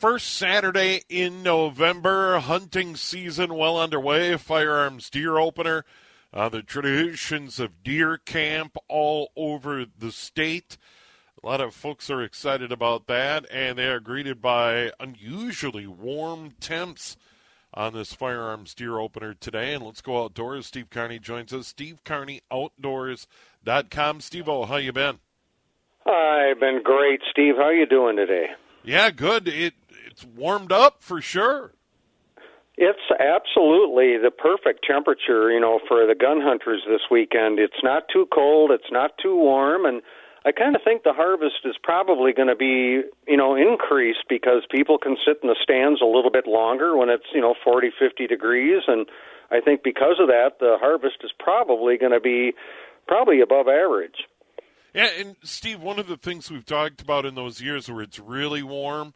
First Saturday in November, hunting season well underway. Firearms deer opener. Uh, the traditions of deer camp all over the state. A lot of folks are excited about that, and they are greeted by unusually warm temps on this firearms deer opener today. And let's go outdoors. Steve Carney joins us. Steve Carney Outdoors.com. Steve O, how you been? I've been great, Steve. How you doing today? Yeah, good. It it's warmed up for sure. It's absolutely the perfect temperature, you know, for the gun hunters this weekend. It's not too cold, it's not too warm, and I kind of think the harvest is probably going to be, you know, increased because people can sit in the stands a little bit longer when it's, you know, 40, 50 degrees, and I think because of that, the harvest is probably going to be probably above average. Yeah, and Steve, one of the things we've talked about in those years where it's really warm,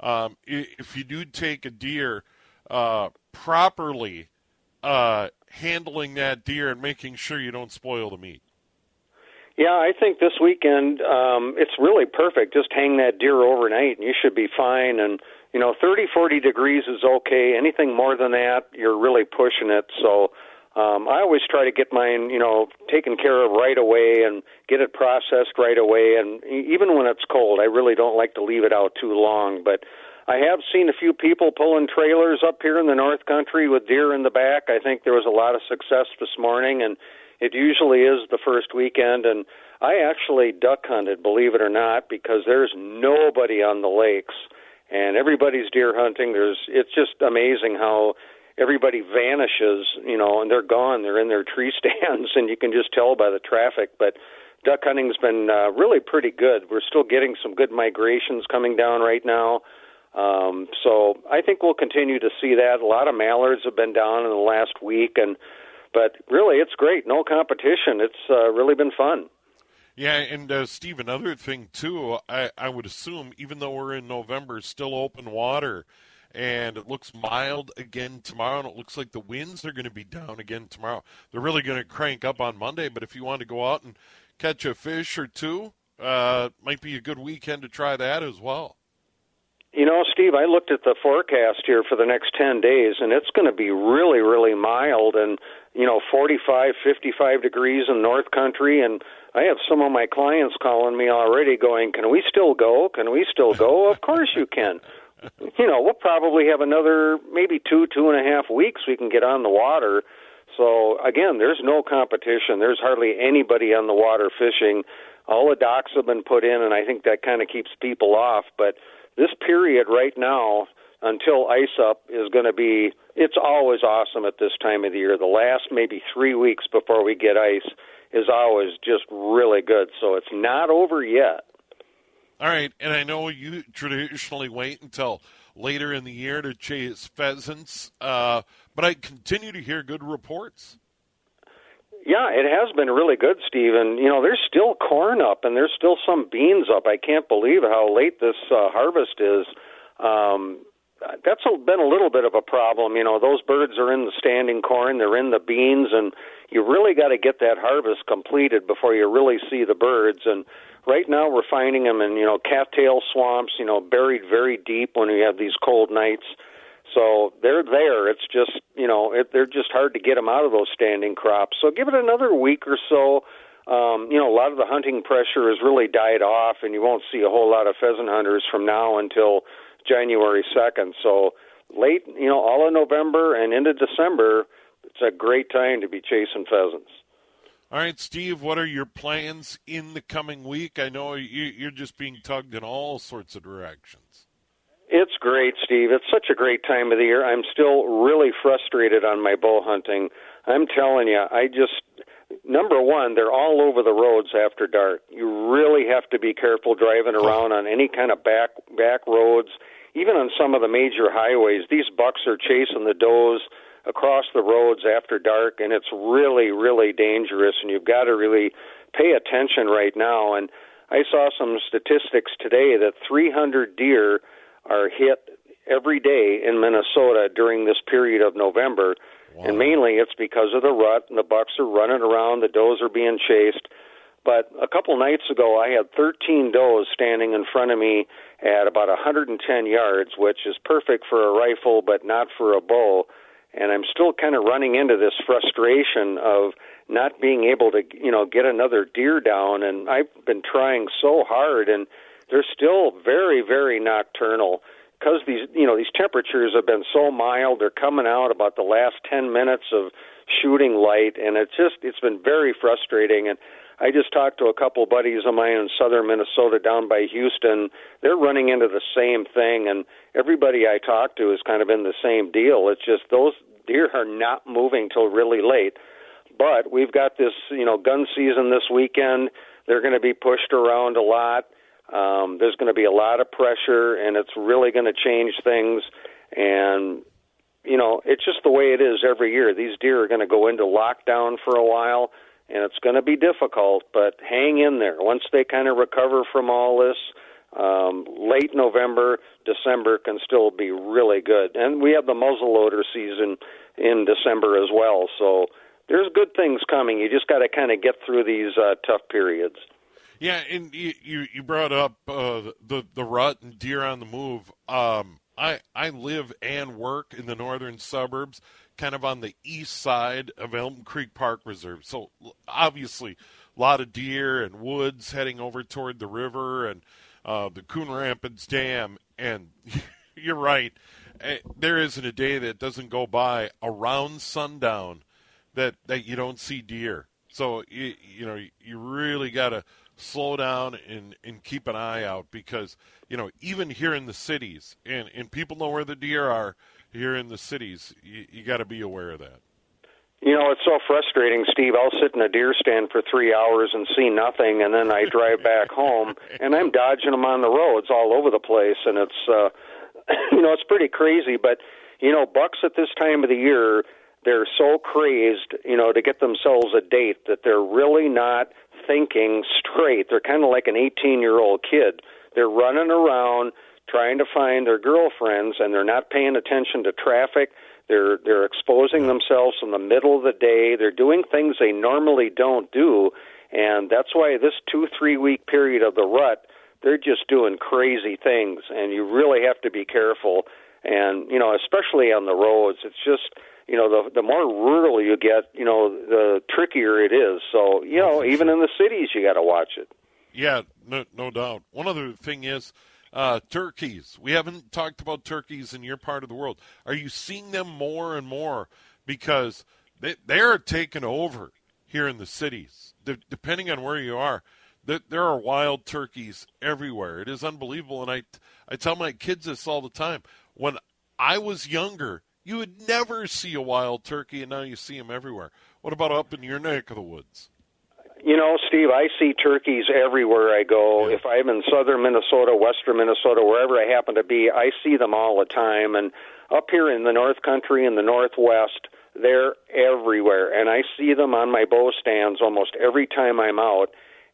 um, if you do take a deer uh, properly, uh, handling that deer and making sure you don't spoil the meat. Yeah, I think this weekend um, it's really perfect. Just hang that deer overnight, and you should be fine. And you know, 30, 40 degrees is okay. Anything more than that, you're really pushing it. So um, I always try to get mine, you know, taken care of right away and get it processed right away. And even when it's cold, I really don't like to leave it out too long. But I have seen a few people pulling trailers up here in the North Country with deer in the back. I think there was a lot of success this morning, and it usually is the first weekend. And I actually duck hunted, believe it or not, because there's nobody on the lakes, and everybody's deer hunting. There's it's just amazing how everybody vanishes, you know, and they're gone. They're in their tree stands, and you can just tell by the traffic. But duck hunting's been uh, really pretty good. We're still getting some good migrations coming down right now. Um, so I think we'll continue to see that. A lot of mallards have been down in the last week, and but really it's great. No competition. It's uh, really been fun. Yeah, and uh, Steve, another thing too. I, I would assume, even though we're in November, still open water and it looks mild again tomorrow, and it looks like the winds are going to be down again tomorrow. They're really going to crank up on Monday, but if you want to go out and catch a fish or two, uh, might be a good weekend to try that as well. You know, Steve, I looked at the forecast here for the next 10 days, and it's going to be really, really mild and, you know, 45, 55 degrees in North Country. And I have some of my clients calling me already going, Can we still go? Can we still go? of course you can. You know, we'll probably have another maybe two, two and a half weeks we can get on the water. So, again, there's no competition. There's hardly anybody on the water fishing. All the docks have been put in, and I think that kind of keeps people off. But this period right now until ice up is going to be it's always awesome at this time of the year the last maybe 3 weeks before we get ice is always just really good so it's not over yet all right and i know you traditionally wait until later in the year to chase pheasants uh, but i continue to hear good reports yeah, it has been really good, Stephen. You know, there's still corn up and there's still some beans up. I can't believe how late this uh, harvest is. Um, that's a, been a little bit of a problem. You know, those birds are in the standing corn, they're in the beans, and you really got to get that harvest completed before you really see the birds. And right now, we're finding them in you know cattail swamps, you know, buried very deep when we have these cold nights. So they're there. It's just you know it, they're just hard to get them out of those standing crops. So give it another week or so. Um, you know, a lot of the hunting pressure has really died off, and you won't see a whole lot of pheasant hunters from now until January second. So late, you know, all of November and into December, it's a great time to be chasing pheasants. All right, Steve, what are your plans in the coming week? I know you're just being tugged in all sorts of directions. It's great, Steve. It's such a great time of the year. I'm still really frustrated on my bow hunting. I'm telling you, I just number one, they're all over the roads after dark. You really have to be careful driving around on any kind of back back roads, even on some of the major highways. These bucks are chasing the does across the roads after dark, and it's really, really dangerous. And you've got to really pay attention right now. And I saw some statistics today that 300 deer are hit every day in Minnesota during this period of November. Wow. And mainly it's because of the rut and the bucks are running around, the does are being chased. But a couple nights ago, I had 13 does standing in front of me at about 110 yards, which is perfect for a rifle, but not for a bow. And I'm still kind of running into this frustration of not being able to, you know, get another deer down. And I've been trying so hard, and they're still very, very nocturnal because these, you know, these temperatures have been so mild. They're coming out about the last ten minutes of shooting light, and it's just it's been very frustrating. And I just talked to a couple buddies of mine in southern Minnesota down by Houston. They're running into the same thing, and everybody I talk to is kind of in the same deal. It's just those deer are not moving till really late. But we've got this, you know, gun season this weekend. They're going to be pushed around a lot. Um, there's going to be a lot of pressure, and it's really going to change things. And you know, it's just the way it is every year. These deer are going to go into lockdown for a while, and it's going to be difficult. But hang in there. Once they kind of recover from all this, um, late November, December can still be really good. And we have the muzzleloader season in December as well. So there's good things coming. You just got to kind of get through these uh, tough periods. Yeah, and you you brought up uh, the the rut and deer on the move. Um, I I live and work in the northern suburbs, kind of on the east side of Elm Creek Park Reserve. So obviously, a lot of deer and woods heading over toward the river and uh, the Coon Rapids Dam. And you're right, eh, there isn't a day that doesn't go by around sundown that that you don't see deer. So you, you know you really got to slow down and, and keep an eye out because, you know, even here in the cities, and, and people know where the deer are here in the cities, you, you got to be aware of that. You know, it's so frustrating, Steve. I'll sit in a deer stand for three hours and see nothing, and then I drive back home, and I'm dodging them on the roads all over the place, and it's, uh, you know, it's pretty crazy. But you know, bucks at this time of the year, they're so crazed, you know, to get themselves a date that they're really not thinking straight. They're kind of like an 18 year old kid. They're running around trying to find their girlfriends, and they're not paying attention to traffic. They're they're exposing themselves in the middle of the day. They're doing things they normally don't do, and that's why this two three week period of the rut they're just doing crazy things, and you really have to be careful. And you know, especially on the roads, it's just you know the the more rural you get, you know, the trickier it is. So you know, even in the cities, you got to watch it. Yeah, no, no doubt. One other thing is uh, turkeys. We haven't talked about turkeys in your part of the world. Are you seeing them more and more because they they're taking over here in the cities? De- depending on where you are, there are wild turkeys everywhere. It is unbelievable, and I I tell my kids this all the time. When I was younger, you would never see a wild turkey, and now you see them everywhere. What about up in your neck of the woods? You know, Steve, I see turkeys everywhere I go. Yeah. If I'm in southern Minnesota, western Minnesota, wherever I happen to be, I see them all the time. And up here in the North Country and the Northwest, they're everywhere. And I see them on my bow stands almost every time I'm out.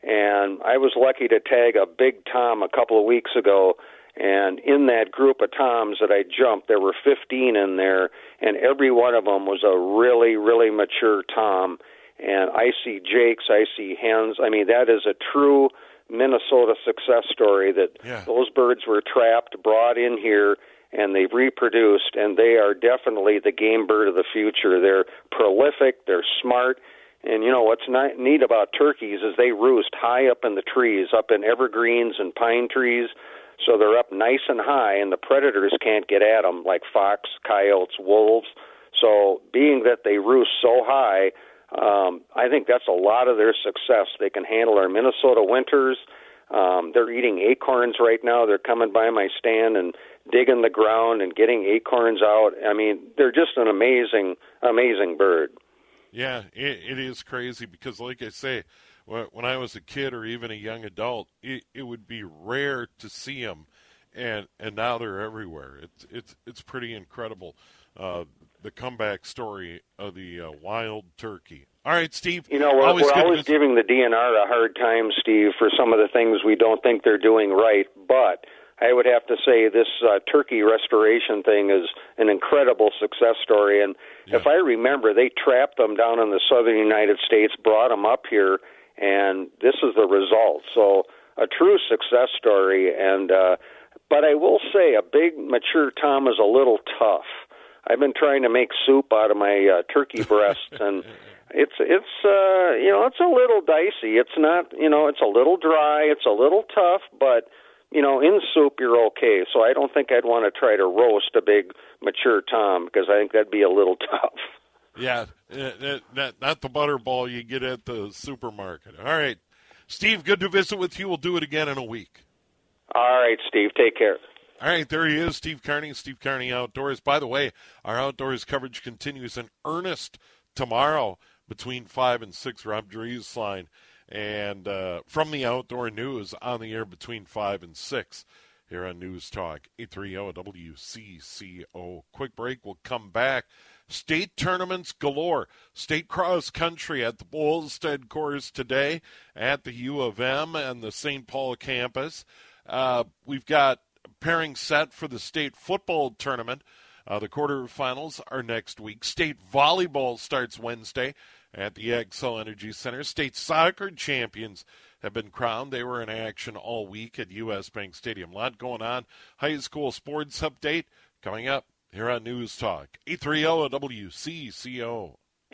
And I was lucky to tag a big tom a couple of weeks ago. And in that group of toms that I jumped, there were 15 in there, and every one of them was a really, really mature tom and I see jakes, I see hens. I mean, that is a true Minnesota success story that yeah. those birds were trapped, brought in here, and they've reproduced, and they are definitely the game bird of the future. They're prolific, they're smart, and you know what's not neat about turkeys is they roost high up in the trees, up in evergreens and pine trees. So they're up nice and high, and the predators can't get at them like fox, coyotes, wolves. So, being that they roost so high, um, I think that's a lot of their success. They can handle our Minnesota winters. Um, they're eating acorns right now. They're coming by my stand and digging the ground and getting acorns out. I mean, they're just an amazing, amazing bird. Yeah, it, it is crazy because, like I say, when I was a kid or even a young adult, it, it would be rare to see them, and and now they're everywhere. It's it's it's pretty incredible. Uh, the comeback story of the uh, wild turkey. All right, Steve. You know, we're always, we're always giving the DNR a hard time, Steve, for some of the things we don't think they're doing right. But I would have to say this uh, turkey restoration thing is an incredible success story. And yeah. if I remember, they trapped them down in the southern United States, brought them up here, and this is the result. So a true success story. And uh, but I will say, a big mature tom is a little tough. I've been trying to make soup out of my uh, turkey breasts, and it's it's uh, you know it's a little dicey. It's not you know it's a little dry. It's a little tough, but you know in soup you're okay. So I don't think I'd want to try to roast a big mature tom because I think that'd be a little tough. Yeah, not, not the butterball you get at the supermarket. All right, Steve, good to visit with you. We'll do it again in a week. All right, Steve. Take care. All right, there he is, Steve Carney, Steve Carney Outdoors. By the way, our outdoors coverage continues in earnest tomorrow between 5 and 6. Rob Drieslein and uh, from the Outdoor News on the air between 5 and 6 here on News Talk 830 WCCO. Quick break. We'll come back. State tournaments galore. State cross country at the Bolstad course today at the U of M and the St. Paul campus. Uh, we've got pairing set for the state football tournament. Uh, the quarterfinals are next week. State volleyball starts Wednesday at the Xcel Energy Center. State soccer champions have been crowned. They were in action all week at U.S. Bank Stadium. A lot going on. High school sports update coming up here on News Talk. 830 WCCO.